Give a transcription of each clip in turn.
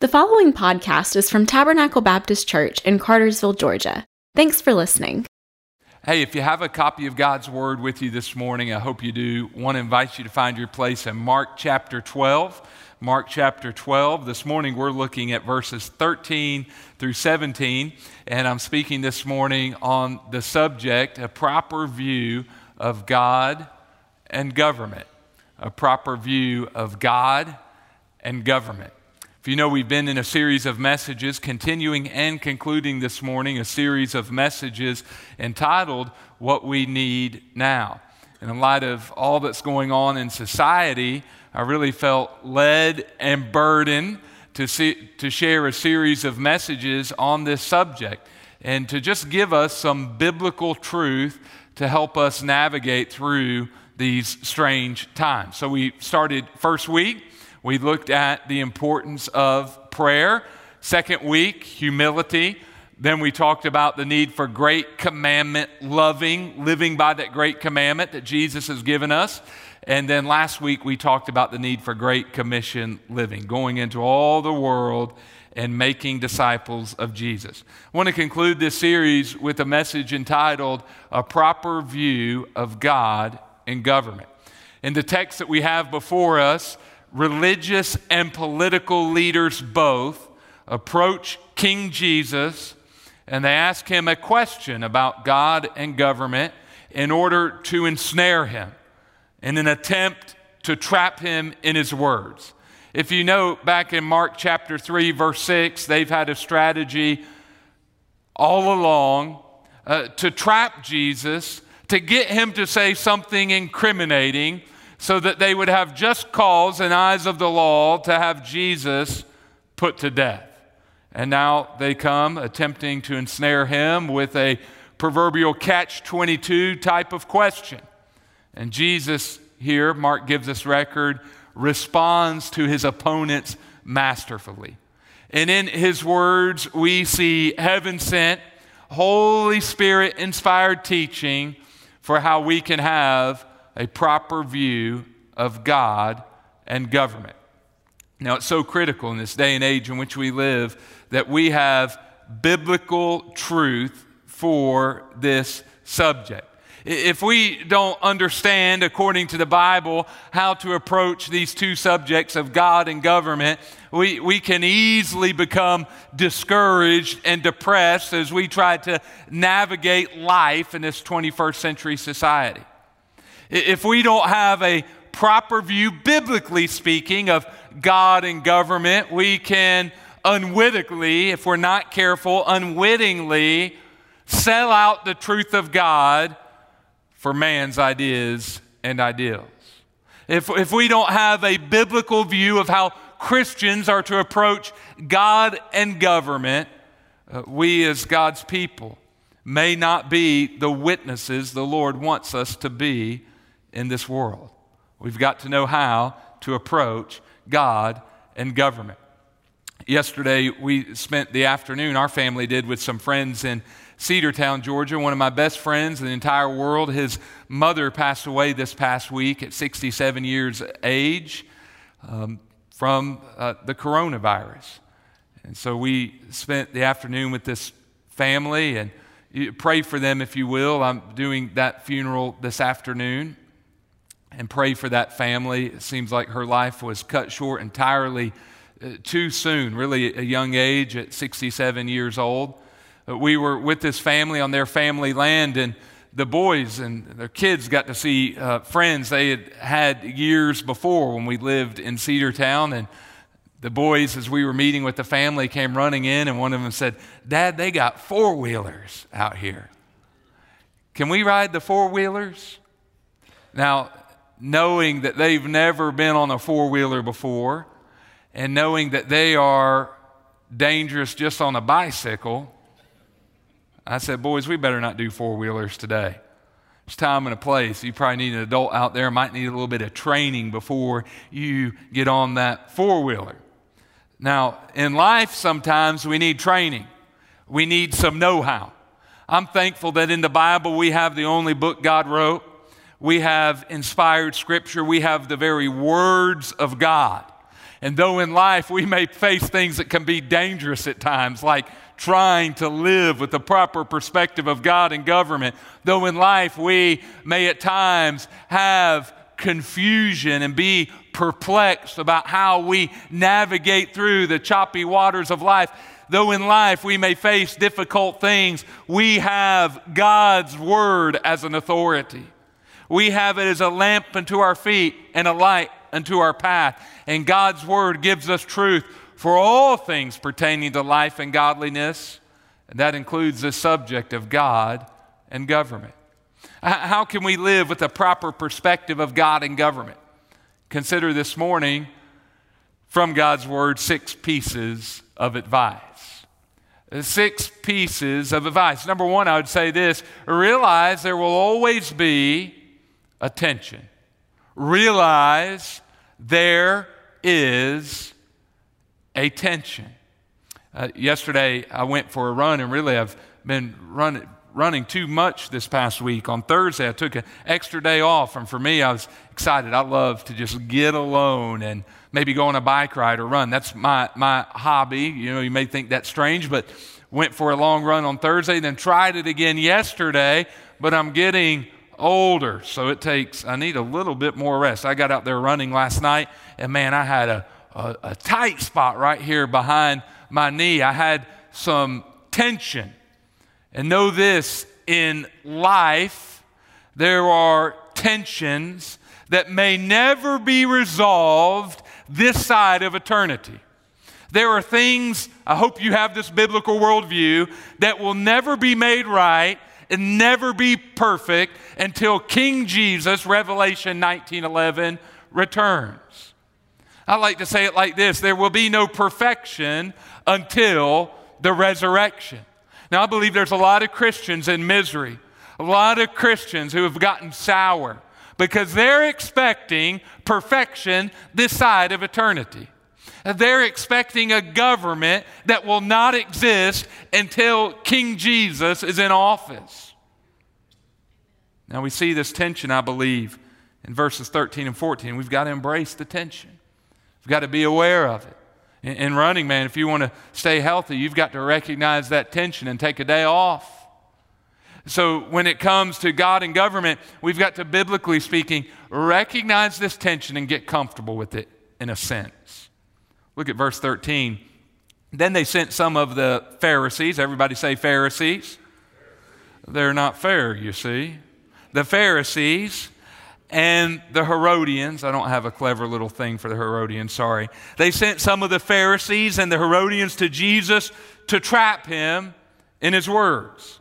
The following podcast is from Tabernacle Baptist Church in Cartersville, Georgia. Thanks for listening. Hey, if you have a copy of God's Word with you this morning, I hope you do. I want to invite you to find your place in Mark chapter 12. Mark chapter 12. This morning we're looking at verses 13 through 17, and I'm speaking this morning on the subject a proper view of God and government. A proper view of God and government. If you know, we've been in a series of messages, continuing and concluding this morning a series of messages entitled What We Need Now. And in light of all that's going on in society, I really felt led and burdened to, see, to share a series of messages on this subject and to just give us some biblical truth to help us navigate through these strange times. So we started first week we looked at the importance of prayer. Second week, humility. Then we talked about the need for great commandment loving, living by that great commandment that Jesus has given us. And then last week we talked about the need for great commission living, going into all the world and making disciples of Jesus. I want to conclude this series with a message entitled A Proper View of God and Government. In the text that we have before us, religious and political leaders both approach King Jesus and they ask him a question about God and government in order to ensnare him in an attempt to trap him in his words. If you know, back in Mark chapter 3, verse 6, they've had a strategy all along uh, to trap Jesus, to get him to say something incriminating so that they would have just cause in eyes of the law to have Jesus put to death. And now they come attempting to ensnare him with a proverbial catch 22 type of question. And Jesus, here, Mark gives us record, responds to his opponents masterfully. And in his words, we see heaven sent, Holy Spirit inspired teaching for how we can have a proper view of God and government. Now, it's so critical in this day and age in which we live that we have biblical truth for this subject. If we don't understand, according to the Bible, how to approach these two subjects of God and government, we, we can easily become discouraged and depressed as we try to navigate life in this 21st century society. If we don't have a proper view, biblically speaking, of God and government, we can unwittingly, if we're not careful, unwittingly sell out the truth of God for man's ideas and ideals. If, if we don't have a biblical view of how Christians are to approach God and government, uh, we as God's people may not be the witnesses the Lord wants us to be in this world. We've got to know how to approach God and government. Yesterday, we spent the afternoon, our family did, with some friends in Cedartown, Georgia. One of my best friends in the entire world. His mother passed away this past week at 67 years age um, from uh, the coronavirus. And so we spent the afternoon with this family and pray for them if you will. I'm doing that funeral this afternoon and pray for that family. It seems like her life was cut short entirely uh, too soon, really a young age at 67 years old. We were with this family on their family land, and the boys and their kids got to see uh, friends they had had years before when we lived in Cedartown. And the boys, as we were meeting with the family, came running in, and one of them said, Dad, they got four wheelers out here. Can we ride the four wheelers? Now, knowing that they've never been on a four wheeler before and knowing that they are dangerous just on a bicycle, I said, Boys, we better not do four wheelers today. It's time and a place. You probably need an adult out there, might need a little bit of training before you get on that four wheeler. Now, in life, sometimes we need training, we need some know how. I'm thankful that in the Bible we have the only book God wrote we have inspired scripture, we have the very words of God. And though in life we may face things that can be dangerous at times, like trying to live with the proper perspective of God and government, though in life we may at times have confusion and be perplexed about how we navigate through the choppy waters of life, though in life we may face difficult things, we have God's Word as an authority. We have it as a lamp unto our feet and a light unto our path. And God's Word gives us truth for all things pertaining to life and godliness. And that includes the subject of God and government. How can we live with a proper perspective of God and government? Consider this morning from God's Word six pieces of advice. Six pieces of advice. Number one, I would say this realize there will always be a tension. Realize there is a tension. Uh, yesterday, I went for a run, and really, I've been running running too much this past week. On Thursday, I took an extra day off, and for me, I was excited. I love to just get alone and maybe go on a bike ride or run. That's my, my hobby. You know, you may think that's strange, but went for a long run on Thursday, then tried it again yesterday, but I'm getting older, so it takes, I need a little bit more rest. I got out there running last night, and man, I had a, a, a tight spot right here behind my knee. I had some tension and know this in life, there are tensions that may never be resolved this side of eternity. There are things, I hope you have this biblical worldview, that will never be made right and never be perfect until King Jesus, Revelation 19:11, returns. I like to say it like this there will be no perfection until the resurrection. Now, I believe there's a lot of Christians in misery, a lot of Christians who have gotten sour because they're expecting perfection this side of eternity. They're expecting a government that will not exist until King Jesus is in office. Now, we see this tension, I believe, in verses 13 and 14. We've got to embrace the tension, we've got to be aware of it in running, man, if you want to stay healthy, you've got to recognize that tension and take a day off. So, when it comes to God and government, we've got to, biblically speaking, recognize this tension and get comfortable with it in a sense. Look at verse 13. Then they sent some of the Pharisees. Everybody say Pharisees. They're not fair, you see. The Pharisees and the Herodians. I don't have a clever little thing for the Herodians, sorry. They sent some of the Pharisees and the Herodians to Jesus to trap him in his words.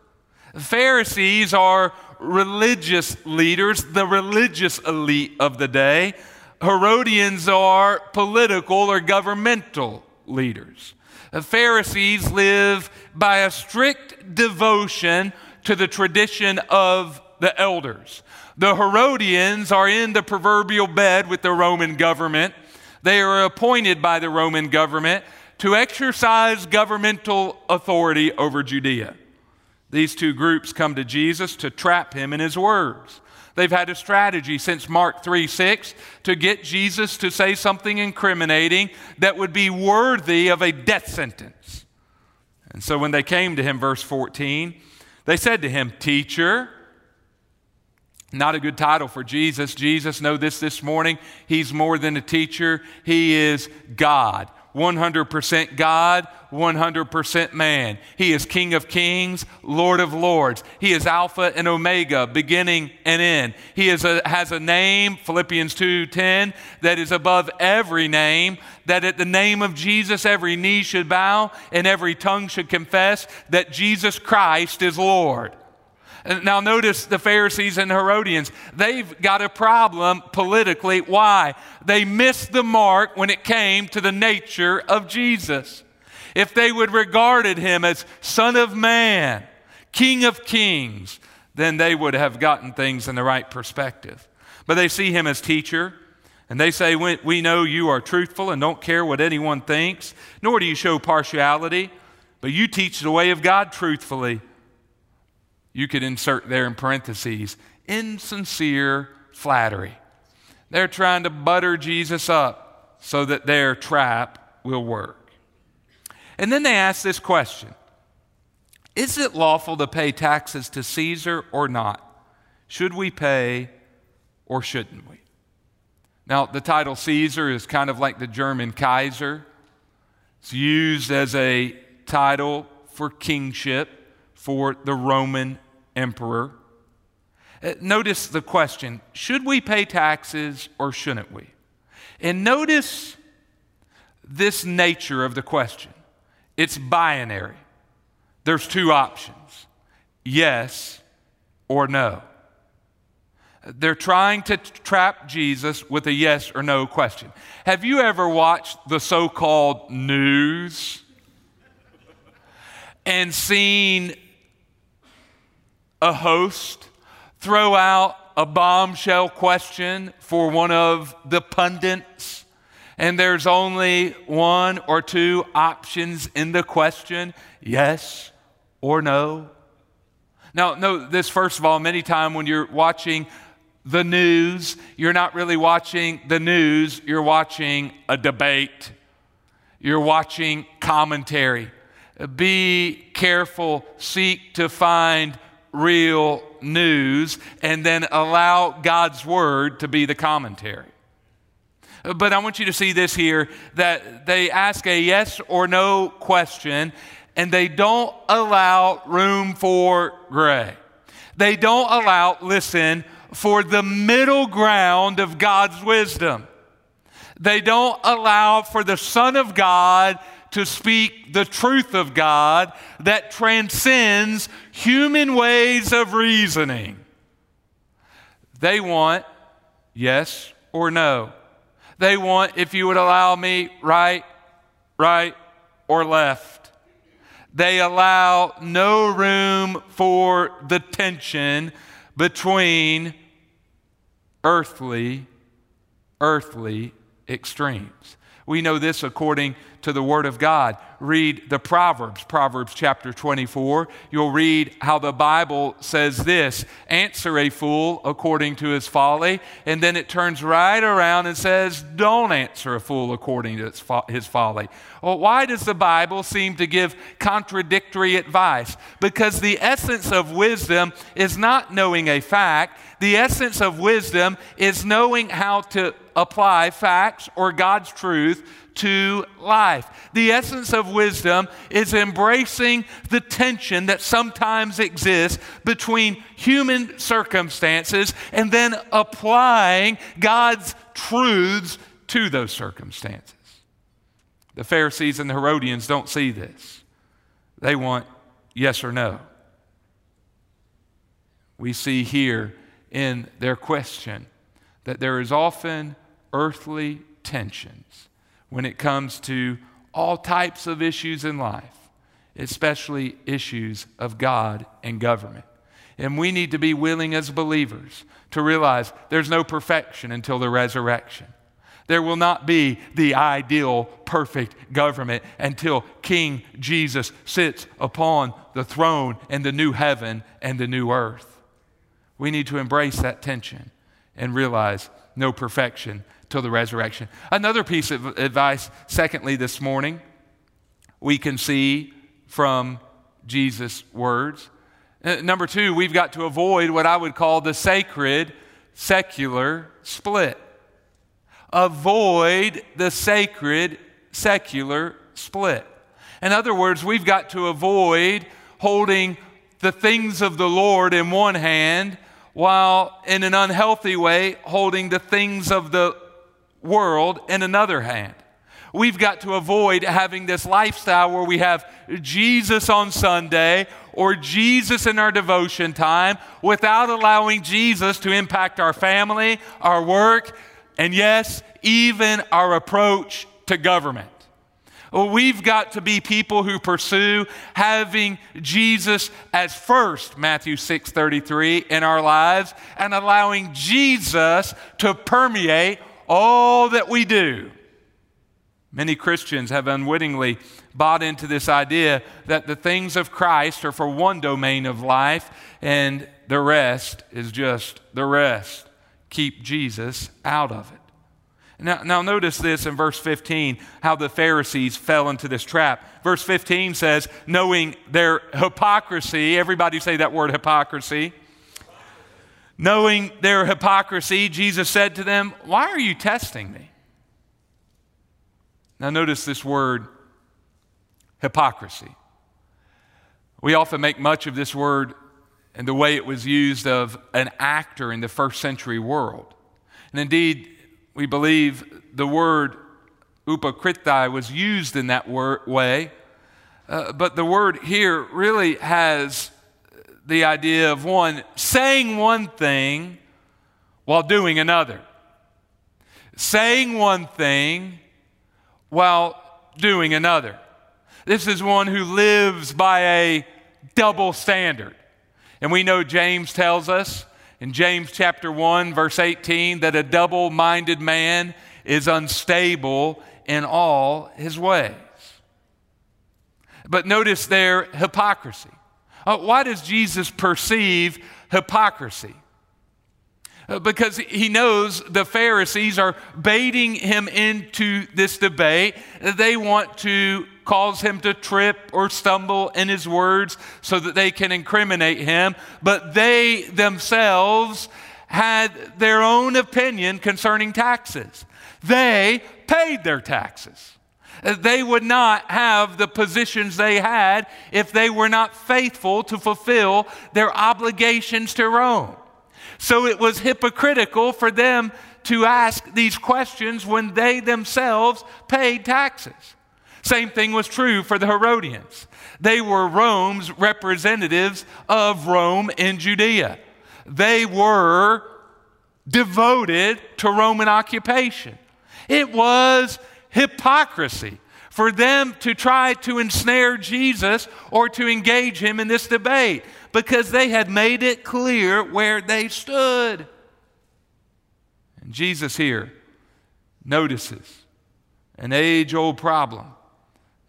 Pharisees are religious leaders, the religious elite of the day. Herodians are political or governmental leaders. The Pharisees live by a strict devotion to the tradition of the elders. The Herodians are in the proverbial bed with the Roman government. They are appointed by the Roman government to exercise governmental authority over Judea. These two groups come to Jesus to trap him in his words. They've had a strategy since Mark 3 6 to get Jesus to say something incriminating that would be worthy of a death sentence. And so when they came to him, verse 14, they said to him, Teacher, not a good title for Jesus. Jesus, know this this morning. He's more than a teacher, He is God. 100% God, 100% man. He is King of kings, Lord of lords. He is Alpha and Omega, beginning and end. He is a, has a name, Philippians 2:10, that is above every name, that at the name of Jesus every knee should bow and every tongue should confess that Jesus Christ is Lord. Now, notice the Pharisees and Herodians. They've got a problem politically. Why? They missed the mark when it came to the nature of Jesus. If they would regarded him as Son of Man, King of Kings, then they would have gotten things in the right perspective. But they see him as teacher, and they say, We know you are truthful and don't care what anyone thinks, nor do you show partiality, but you teach the way of God truthfully. You could insert there in parentheses insincere flattery. They're trying to butter Jesus up. so that their trap will work. And then they ask this question Is it lawful to pay taxes to Caesar or not? Should we pay or shouldn't we? Now, the title Caesar is kind of like the German Kaiser. It's used as a title for kingship for the Roman emperor. Uh, notice the question should we pay taxes or shouldn't we? And notice this nature of the question it's binary. There's two options yes or no. They're trying to trap Jesus with a yes or no question. Have you ever watched the so called news and seen a host throw out a bombshell question for one of the pundits, and there's only one or two options in the question yes or no. Now, know this first of all, many times when you're watching the news, you're not really watching the news, you're watching a debate, you're watching commentary. Be careful, seek to find real news and then allow God's word to be the commentary. But I want you to see this here that they ask a yes or no question and they don't allow room for gray. They don't allow, listen, for the middle ground of God's wisdom. They don't allow for the Son of God to speak the truth of God that transcends human ways of reasoning. They want yes or no. They want, if you would allow me, right, right, or left. They allow no room for the tension between earthly, earthly extremes. We know this according to the Word of God. Read the Proverbs, Proverbs chapter 24. You'll read how the Bible says this answer a fool according to his folly. And then it turns right around and says, don't answer a fool according to his folly. Well, why does the Bible seem to give contradictory advice? Because the essence of wisdom is not knowing a fact, the essence of wisdom is knowing how to apply facts or God's truth to life. The essence of wisdom is embracing the tension that sometimes exists between human circumstances and then applying God's truths to those circumstances. The Pharisees and the Herodians don't see this. They want yes or no. We see here in their question that there is often earthly tensions when it comes to all types of issues in life, especially issues of God and government. And we need to be willing as believers to realize there's no perfection until the resurrection. There will not be the ideal, perfect government until King Jesus sits upon the throne in the new heaven and the new earth. We need to embrace that tension and realize no perfection till the resurrection. Another piece of advice, secondly, this morning, we can see from Jesus' words. Uh, number two, we've got to avoid what I would call the sacred secular split. Avoid the sacred secular split. In other words, we've got to avoid holding the things of the Lord in one hand while in an unhealthy way holding the things of the world in another hand. We've got to avoid having this lifestyle where we have Jesus on Sunday or Jesus in our devotion time without allowing Jesus to impact our family, our work, and yes, even our approach to government. Well, We've got to be people who pursue having Jesus as first, Matthew 6 33, in our lives, and allowing Jesus to permeate all that we do. Many Christians have unwittingly bought into this idea that the things of Christ are for one domain of life and the rest is just the rest. Keep Jesus out of it. Now, now, notice this in verse 15 how the Pharisees fell into this trap. Verse 15 says, knowing their hypocrisy, everybody say that word hypocrisy. Knowing their hypocrisy, Jesus said to them, Why are you testing me? Now, notice this word hypocrisy. We often make much of this word and the way it was used of an actor in the first century world. And indeed, we believe the word upokritai was used in that way, uh, but the word here really has the idea of one saying one thing while doing another. Saying one thing while doing another. This is one who lives by a double standard. And we know James tells us in James chapter 1, verse 18, that a double minded man is unstable in all his ways. But notice their hypocrisy. Uh, why does Jesus perceive hypocrisy? Uh, because he knows the Pharisees are baiting him into this debate. They want to cause him to trip or stumble in his words so that they can incriminate him, but they themselves had their own opinion concerning taxes. They paid their taxes. They would not have the positions they had if they were not faithful to fulfill their obligations to Rome. So it was hypocritical for them to ask these questions when they themselves paid taxes. Same thing was true for the Herodians. They were Rome's representatives of Rome in Judea. They were devoted to Roman occupation. It was hypocrisy for them to try to ensnare Jesus or to engage him in this debate because they had made it clear where they stood. And Jesus here notices an age old problem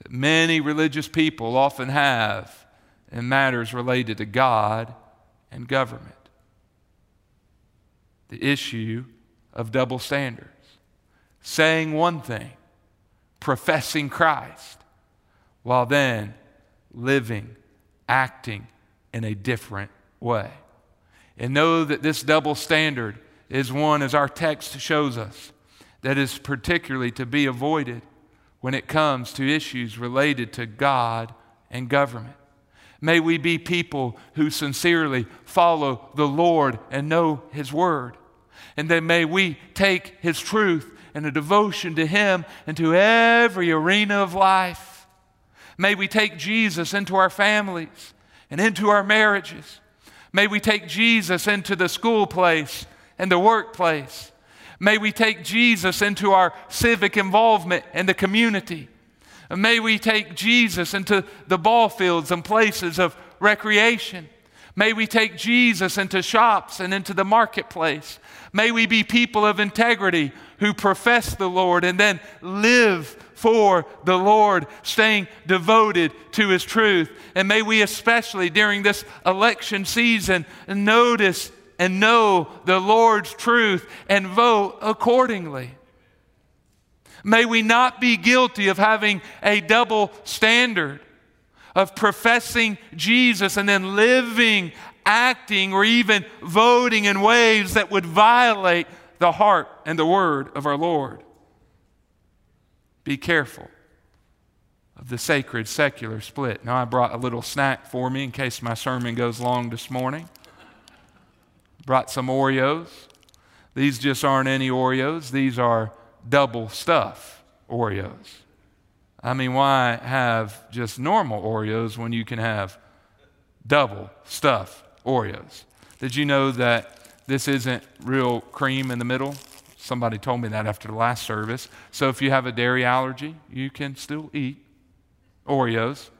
that many religious people often have in matters related to God and government the issue of double standards. Saying one thing, professing Christ, while then living, acting in a different way. And know that this double standard is one, as our text shows us, that is particularly to be avoided when it comes to issues related to God and government. May we be people who sincerely follow the Lord and know His Word. And then may we take His truth and a devotion to Him into every arena of life. May we take Jesus into our families and into our marriages. May we take Jesus into the school place and the workplace. May we take Jesus into our civic involvement in the community. And may we take Jesus into the ball fields and places of recreation. May we take Jesus into shops and into the marketplace. May we be people of integrity who profess the Lord and then live for the Lord, staying devoted to His truth. And may we, especially during this election season, notice and know the Lord's truth and vote accordingly. May we not be guilty of having a double standard, of professing Jesus and then living, acting, or even voting in ways that would violate the heart and the word of our Lord. Be careful of the sacred secular split. Now, I brought a little snack for me in case my sermon goes long this morning. Brought some Oreos. These just aren't any Oreos, these are double stuff Oreos. I mean, why have just normal Oreos when you can have double stuff Oreos? Did you know that this isn't real cream in the middle? Somebody told me that after the last service. So if you have a dairy allergy, you can still eat Oreos.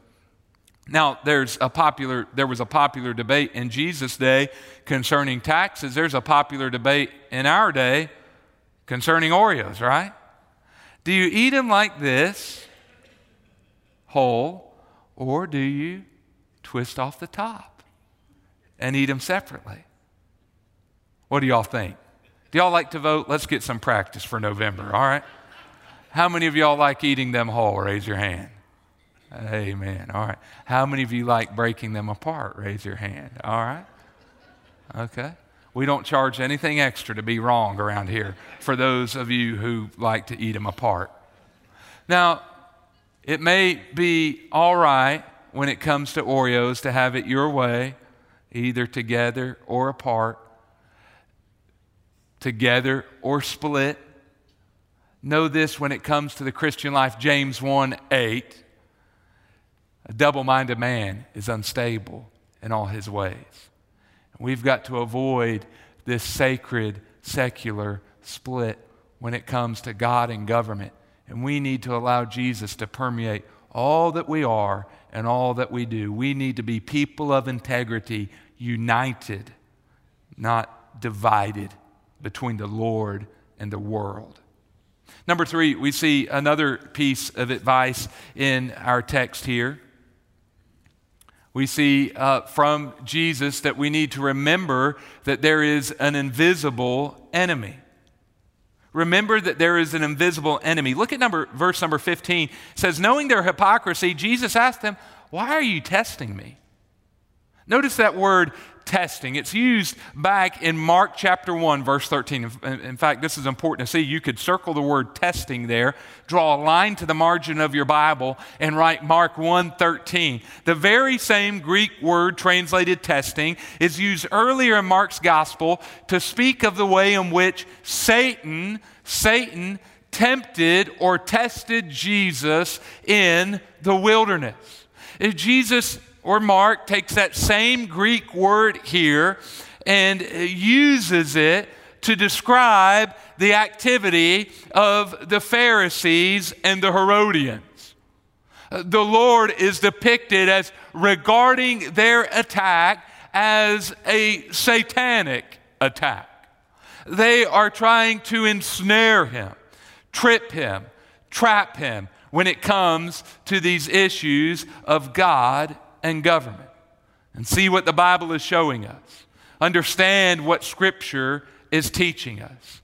Now, there's a popular, there was a popular debate in Jesus' day concerning taxes. There's a popular debate in our day concerning Oreos, right? Do you eat them like this, whole, or do you twist off the top and eat them separately? What do y'all think? Do y'all like to vote? Let's get some practice for November, all right? How many of y'all like eating them whole? Raise your hand. Amen. All right. How many of you like breaking them apart? Raise your hand. All right. Okay. We don't charge anything extra to be wrong around here for those of you who like to eat them apart. Now, it may be all right when it comes to Oreos to have it your way, either together or apart, together or split. Know this when it comes to the Christian life James 1 8. A double minded man is unstable in all his ways. We've got to avoid this sacred, secular split when it comes to God and government. And we need to allow Jesus to permeate all that we are and all that we do. We need to be people of integrity, united, not divided between the Lord and the world. Number three, we see another piece of advice in our text here we see uh, from Jesus that we need to remember that there is an invisible enemy. Remember that there is an invisible enemy. Look at number, verse number 15. It says, Knowing their hypocrisy, Jesus asked them, Why are you testing me? Notice that word testing. It's used back in Mark chapter 1, verse 13. In fact, this is important to see. You could circle the word testing there, draw a line to the margin of your Bible, and write Mark 1 13. The very same Greek word translated testing is used earlier in Mark's gospel to speak of the way in which Satan, Satan, tempted or tested Jesus in the wilderness. Jesus or Mark takes that same Greek word here and uses it to describe the activity of the Pharisees and the Herodians. The Lord is depicted as regarding their attack as a satanic attack. They are trying to ensnare him, trip him, trap him when it comes to these issues of God and government and see what the Bible is showing us. Understand what Scripture is teaching us.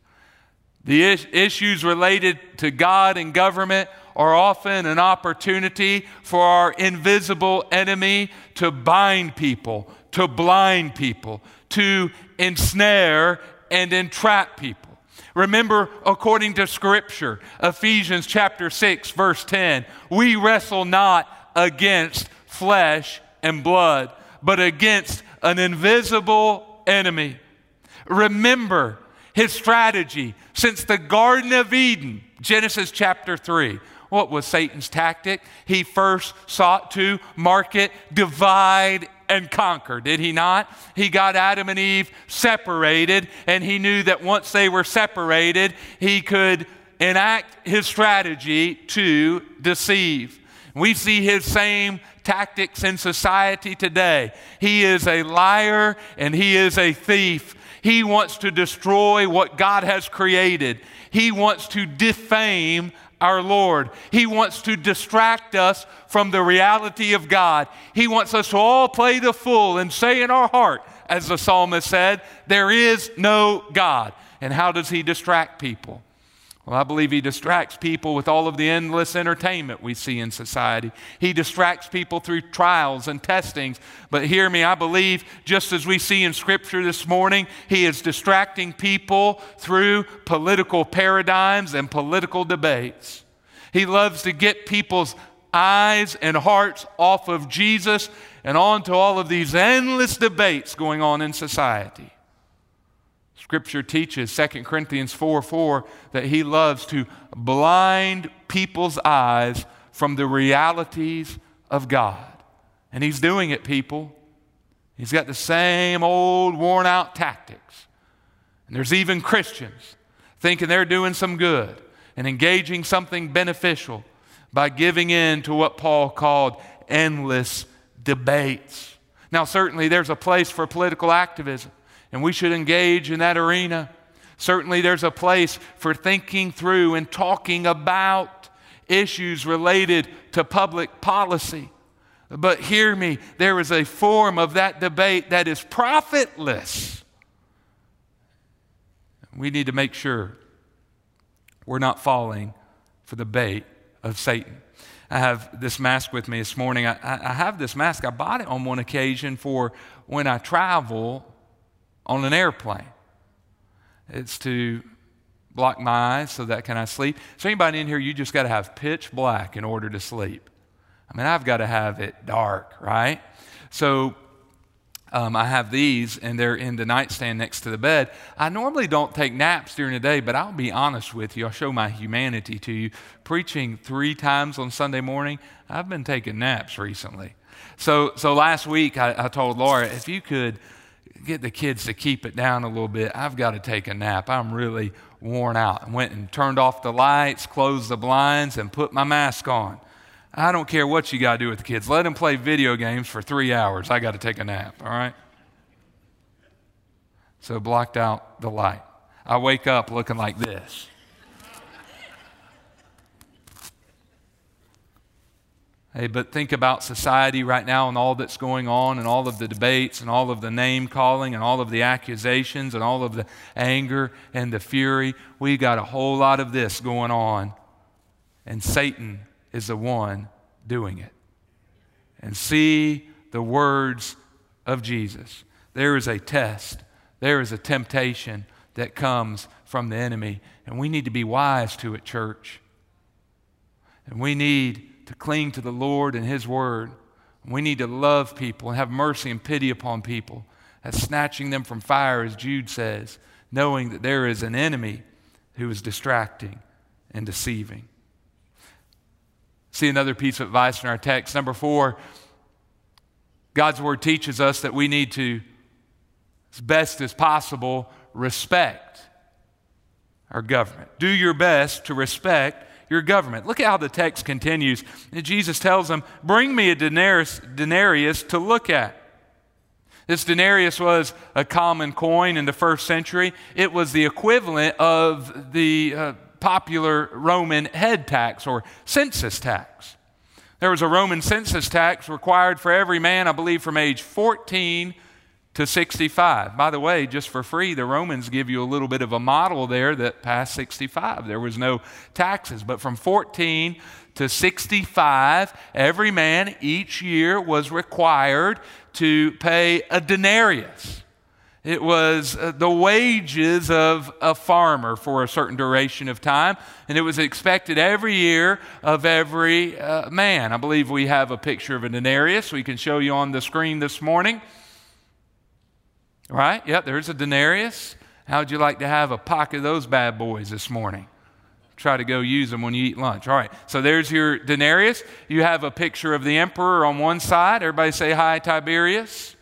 The is- issues related to God and government are often an opportunity for our invisible enemy to bind people, to blind people, to ensnare and entrap people. Remember, according to Scripture, Ephesians chapter 6, verse 10, we wrestle not against flesh and blood, but against an invisible enemy. Remember his strategy since the Garden of Eden, Genesis chapter 3. What was Satan's tactic? He first sought to market, divide, and conquer, did he not? He got Adam and Eve separated, and he knew that once they were separated, he could enact his strategy to deceive. We see his same tactics in society today. He is a liar and he is a thief. He wants to destroy what God has created. He wants to defame our Lord. He wants to distract us from the reality of God. He wants us to all play the fool and say in our heart, as the psalmist said, there is no God. And how does he distract people? Well, I believe he distracts people with all of the endless entertainment we see in society. He distracts people through trials and testings. But hear me, I believe, just as we see in Scripture this morning, he is distracting people through political paradigms and political debates. He loves to get people's eyes and hearts off of Jesus and onto all of these endless debates going on in society. Scripture teaches, 2 Corinthians 4 4, that he loves to blind people's eyes from the realities of God. And he's doing it, people. He's got the same old worn out tactics. And there's even Christians thinking they're doing some good and engaging something beneficial by giving in to what Paul called endless debates. Now, certainly there's a place for political activism and we should engage in that arena. Certainly, there's a place for thinking through and talking about issues related to public policy. But hear me, there is a form of that debate that is profitless. We need to make sure we're not falling for the bait of Satan. I have this mask with me this morning. I, I, have this mask. I bought it on one occasion for when I travel on an airplane. It's to block my eyes so that can I sleep. So anybody in here, you just got to have pitch black in order to sleep. I mean, I've got to have it dark, right? So um, I have these, and they're in the nightstand next to the bed. I normally don't take naps during the day, but I'll be honest with you. I'll show my humanity to you. Preaching three times on Sunday morning, I've been taking naps recently. So, so last week, I, I told Laura, if you could get the kids to keep it down a little bit, I've got to take a nap. I'm really worn out. I went and turned off the lights, closed the blinds, and put my mask on. I don't care what you got to do with the kids. Let them play video games for three hours. I got to take a nap, all right? So blocked out the light. I wake up looking like this. Hey, but think about society right now and all that's going on and all of the debates and all of the name calling and all of the accusations and all of the anger and the fury. We got a whole lot of this going on. And Satan is the one doing it. And see the words of Jesus. There is a test, there is a temptation that comes from the enemy. And we need to be wise to it, church. And we need to cling to the Lord and His Word. We need to love people and have mercy and pity upon people, as snatching them from fire, as Jude says, knowing that there is an enemy who is distracting and deceiving. See another piece of advice in our text. Number four, God's Word teaches us that we need to, as best as possible, respect our government. Do your best to respect your government. Look at how the text continues. Jesus tells them, Bring me a denarius, denarius to look at. This denarius was a common coin in the first century. It was the equivalent of the uh, popular Roman head tax or census tax. There was a Roman census tax required for every man, I believe, from age 14 to 65. By the way, just for free, the Romans give you a little bit of a model there that past 65. There was no taxes, but from 14 to 65, every man each year was required to pay a denarius. It was uh, the wages of a farmer for a certain duration of time, and it was expected every year of every uh, man. I believe we have a picture of a denarius we can show you on the screen this morning. Right? Yep, there's a denarius. How'd you like to have a pocket of those bad boys this morning? Try to go use them when you eat lunch. All right, so there's your denarius. You have a picture of the emperor on one side. Everybody say hi, Tiberius.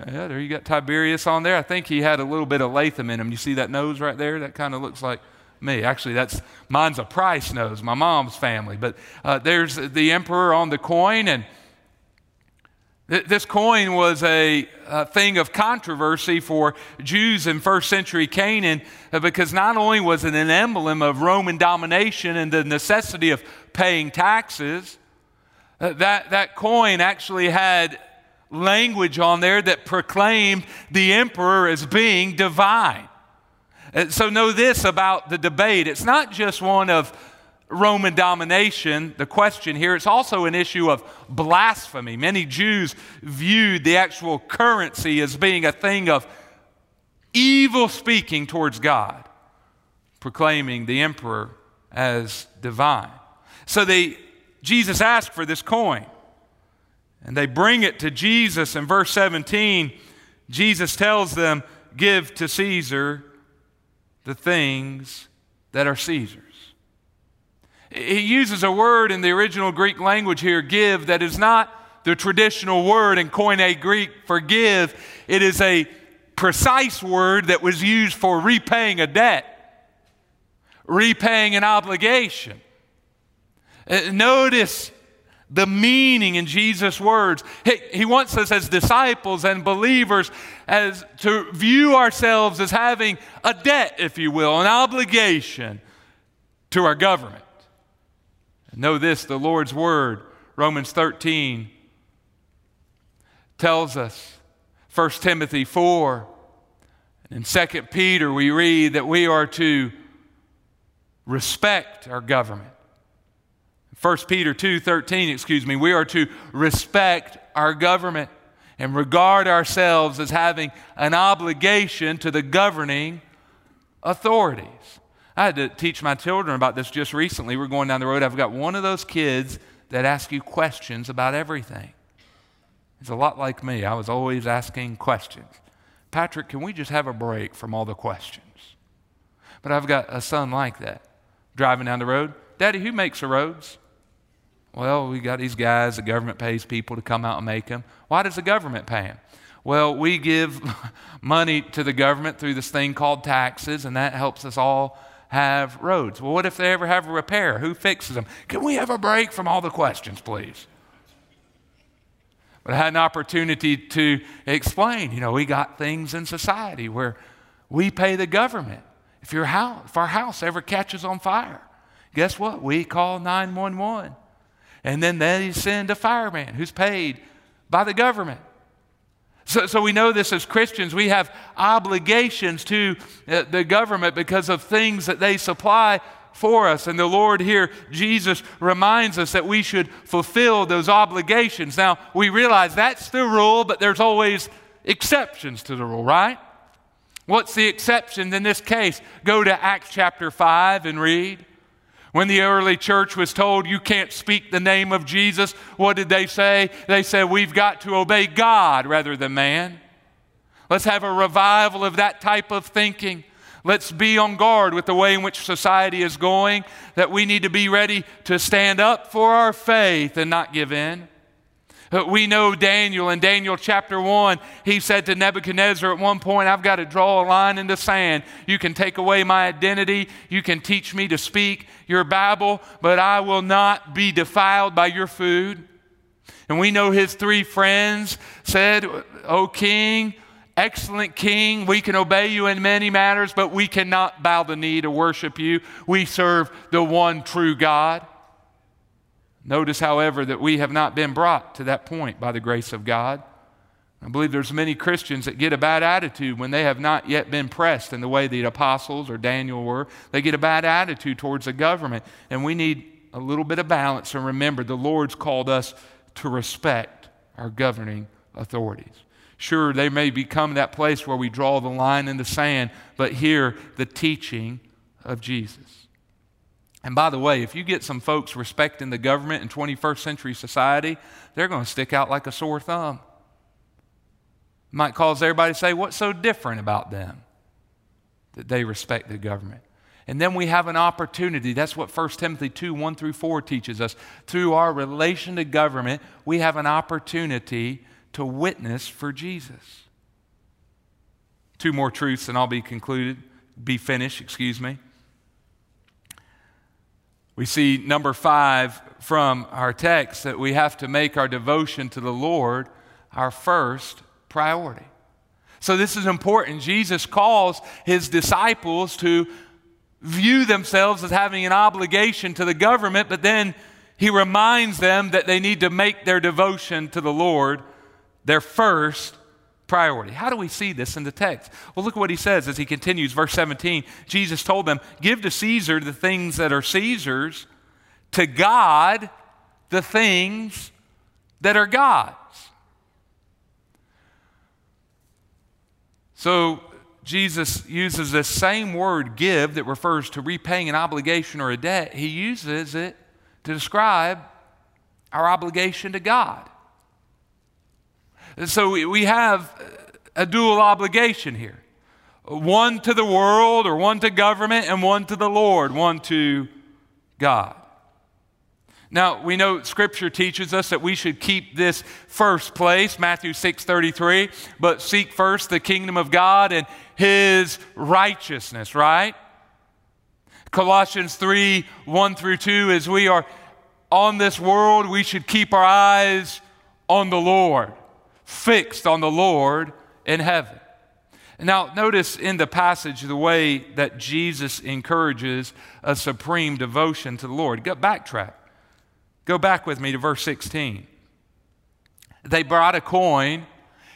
Yeah, there you got Tiberius on there. I think he had a little bit of Latham in him. You see that nose right there? That kind of looks like me. Actually, that's mine's a Price nose, my mom's family. But uh, there's the emperor on the coin, and this coin was a, a, thing of controversy for Jews in first century Canaan uh, because not only was it an emblem of Roman domination and the necessity of paying taxes, uh, that, that coin actually had language on there that proclaimed the emperor as being divine. Uh, so, know this about the debate it's not just one of Roman domination, the question here, it's also an issue of blasphemy. Many Jews viewed the actual currency as being a thing of evil speaking towards God, proclaiming the emperor as divine. So they, Jesus asked for this coin, and they bring it to Jesus. In verse 17, Jesus tells them, Give to Caesar the things that are Caesar. He uses a word in the original Greek language here, give, that is not the traditional word in Koine Greek for give. It is a precise word that was used for repaying a debt, repaying an obligation. Uh, notice the meaning in Jesus' words. He, he, wants us as disciples and believers as to view ourselves as having a debt, if you will, an obligation to our government. Know this the Lord's word, Romans 13, tells us, 1 Timothy 4, In 2 Peter, we read that we are to respect our government. 1 Peter 2:13, excuse me, we are to respect our government and regard ourselves as having an obligation to the governing authorities. I had to teach my children about this just recently. We're going down the road. I've got one of those kids that ask you questions about everything. He's a lot like me. I was always asking questions. Patrick, can we just have a break from all the questions? But I've got a son like that. Driving down the road, Daddy, who makes the roads? Well, we got these guys, the government pays people to come out and make them. Why does the government pay them? Well, we give money to the government through this thing called taxes, and that helps us all have roads. Well, what if they ever have a repair? Who fixes them? Can we have a break from all the questions, please? But I had an opportunity to explain, you know, we got things in society where we pay the government. If, your house, if our house ever catches on fire, guess what? We call 911. And then they send a fireman who's paid by the government. So, so we know this as Christians. We have obligations to uh, the government because of things that they supply for us. And the Lord here, Jesus, reminds us that we should fulfill those obligations. Now, we realize that's the rule, but there's always exceptions to the rule, right? What's the exception in this case? Go to Acts chapter 5 and read. When the early church was told you can't speak the name of Jesus, what did they say? They said, We've got to obey God rather than man. Let's have a revival of that type of thinking. Let's be on guard with the way in which society is going, that we need to be ready to stand up for our faith and not give in. Uh, we know Daniel in Daniel chapter 1, he said to Nebuchadnezzar at one point, I've got to draw a line in the sand. You can take away my identity, you can teach me to speak your Bible, but I will not be defiled by your food. And we know his three friends said, O king, Excellent King, we can obey you in many matters, but we cannot bow the knee to worship you. We serve the one true God. Notice, however, that we have not been brought to that point by the grace of God. I believe there's many Christians that get a bad attitude when they have not yet been pressed in the way the apostles or Daniel were. They get a bad attitude towards the government. And we need a little bit of balance and remember the Lord's called us to respect our governing authorities. Sure, they may become that place where we draw the line in the sand, but hear the teaching of Jesus. And by the way, if you get some folks respecting the government in 21st century society, they're going to stick out like a sore thumb. might cause everybody to say, What's so different about them? That they respect the government. And then we have an opportunity. That's what 1 Timothy 2 1 through 4 teaches us. Through our relation to government, we have an opportunity to witness for Jesus. Two more truths and I'll be concluded, be finished, excuse me. We see number five from our text that we have to make our devotion to the Lord our first priority. So, this is important. Jesus calls his disciples to view themselves as having an obligation to the government, but then he reminds them that they need to make their devotion to the Lord their first priority. How do we see this in the text? Well, look at what he says as he continues, verse 17. Jesus told them, Give to Caesar the things that are Caesar's, to God the things that are God's. So, Jesus uses this same word give that refers to repaying an obligation or a debt. He uses it to describe our obligation to God. So we have a dual obligation here one to the world or one to government, and one to the Lord, one to God. Now, we know scripture teaches us that we should keep this first place, Matthew 6:33, but seek first the kingdom of God and his righteousness, right? Colossians 3, 1 through 2, as we are on this world, we should keep our eyes on the Lord fixed on the Lord in heaven. Now, notice in the passage the way that Jesus encourages a supreme devotion to the Lord. Go backtrack. Go back with me to verse 16. They brought a coin,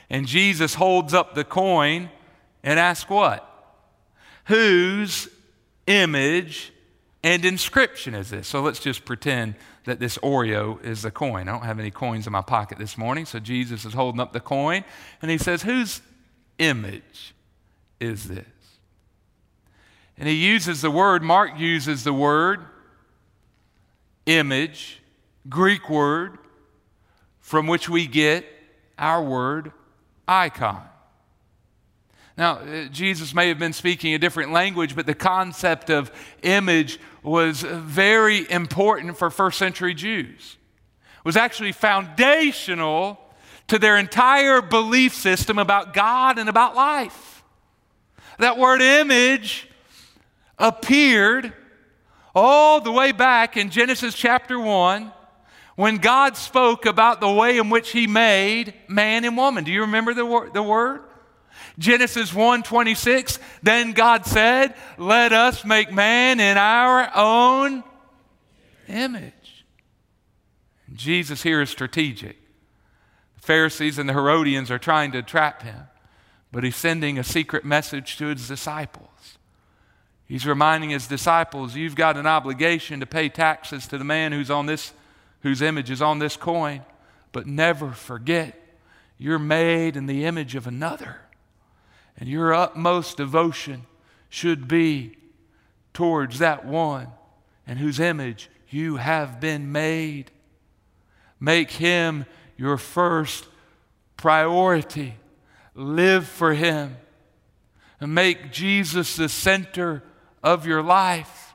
and Jesus holds up the coin and asks what? Whose image and inscription is this? So let's just pretend that this Oreo is the coin. I don't have any coins in my pocket this morning, so Jesus is holding up the coin and he says, Whose image is this? And he uses the word, Mark uses the word image, Greek word, from which we get our word icon. Now, uh, Jesus may have been speaking a different language, but the concept of image was very important for first century Jews. It was actually foundational to their entire belief system about God and about life. That word image appeared all the way back in Genesis chapter 1 when God spoke about the way in which he made man and woman. Do you remember the, wor- the word? Genesis 1:26, then God said, "Let us make man in our own image." Jesus here is strategic. The Pharisees and the Herodians are trying to trap him, but he's sending a secret message to his disciples. He's reminding his disciples, you've got an obligation to pay taxes to the man who's on this whose image is on this coin, but never forget you're made in the image of another. And your utmost devotion should be towards that one in whose image you have been made. Make him your first priority. Live for him. And make Jesus the center of your life.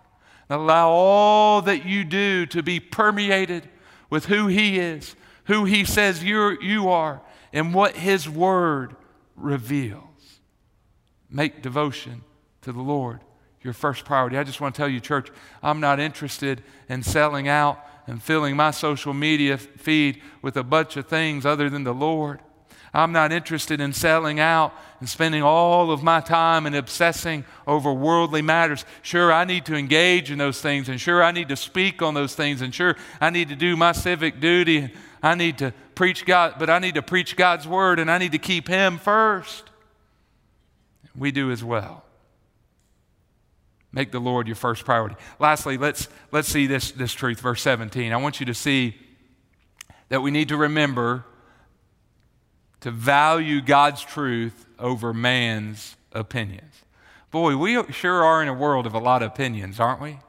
Allow all that you do to be permeated with who he is, who he says you're, you are, and what his word reveals. Make devotion to the Lord your first priority. I just want to tell you, church, I'm not interested in selling out and filling my social media feed with a bunch of things other than the Lord. I'm not interested in selling out and spending all of my time and obsessing over worldly matters. Sure, I need to engage in those things, and sure, I need to speak on those things, and sure, I need to do my civic duty, I need to preach God, but I need to preach God's word, and I need to keep Him first we do as well. Make the Lord your first priority. Lastly, let's, let's see this, this truth, verse 17. I want you to see that we need to remember to value God's truth over man's opinions. Boy, we sure are in a world of a lot of opinions, aren't we?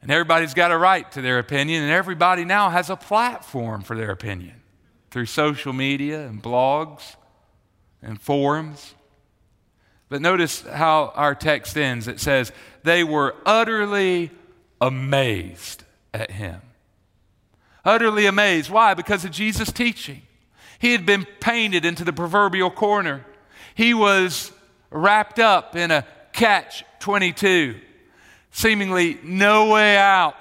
And everybody's got a right to their opinion, and everybody now has a platform for their opinion through social media and blogs and forums. But notice how our text ends. It says, They were utterly amazed at him. Utterly amazed. Why? Because of Jesus' teaching. He had been painted into the proverbial corner. He was wrapped up in a catch 22, seemingly no way out.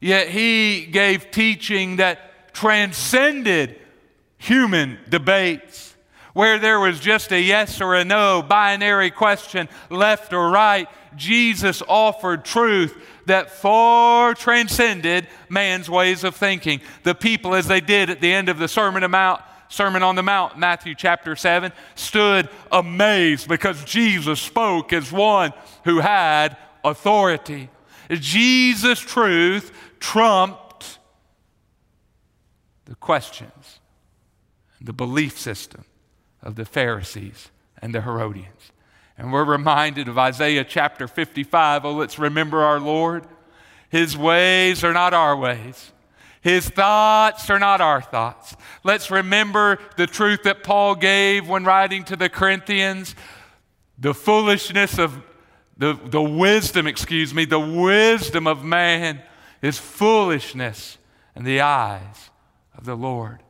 Yet he gave teaching that transcended human debates where there was just a yes or a no binary question, left or right, Jesus offered truth that far transcended man's ways of thinking. The people, as they did at the end of the Sermon, Mount, Sermon on the Mount, Matthew chapter 7, stood amazed because Jesus spoke as one who had authority. Jesus' truth trumped the questions, the belief system of the Pharisees and the Herodians. And we're reminded of Isaiah chapter 55. Oh, let's remember our Lord. His ways are not our ways. His thoughts are not our thoughts. Let's remember the truth that Paul gave when writing to the Corinthians the foolishness of the, the wisdom, excuse me, the wisdom of man is foolishness in the eyes of the Lord.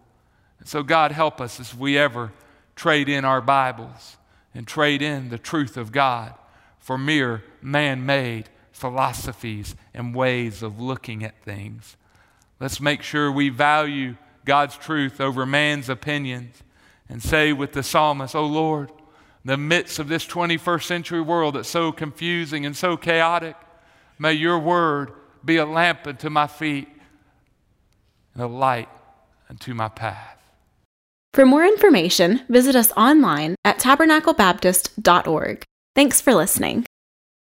And so, God, help us as we ever trade in our Bibles and trade in the truth of God for mere man made philosophies and ways of looking at things. Let's make sure we value God's truth over man's opinions and say with the psalmist, Oh Lord, in the midst of this 21st century world that's so confusing and so chaotic, may your word be a lamp unto my feet and a light unto my path. For more information, visit us online at tabernaclebaptist.org. Thanks for listening.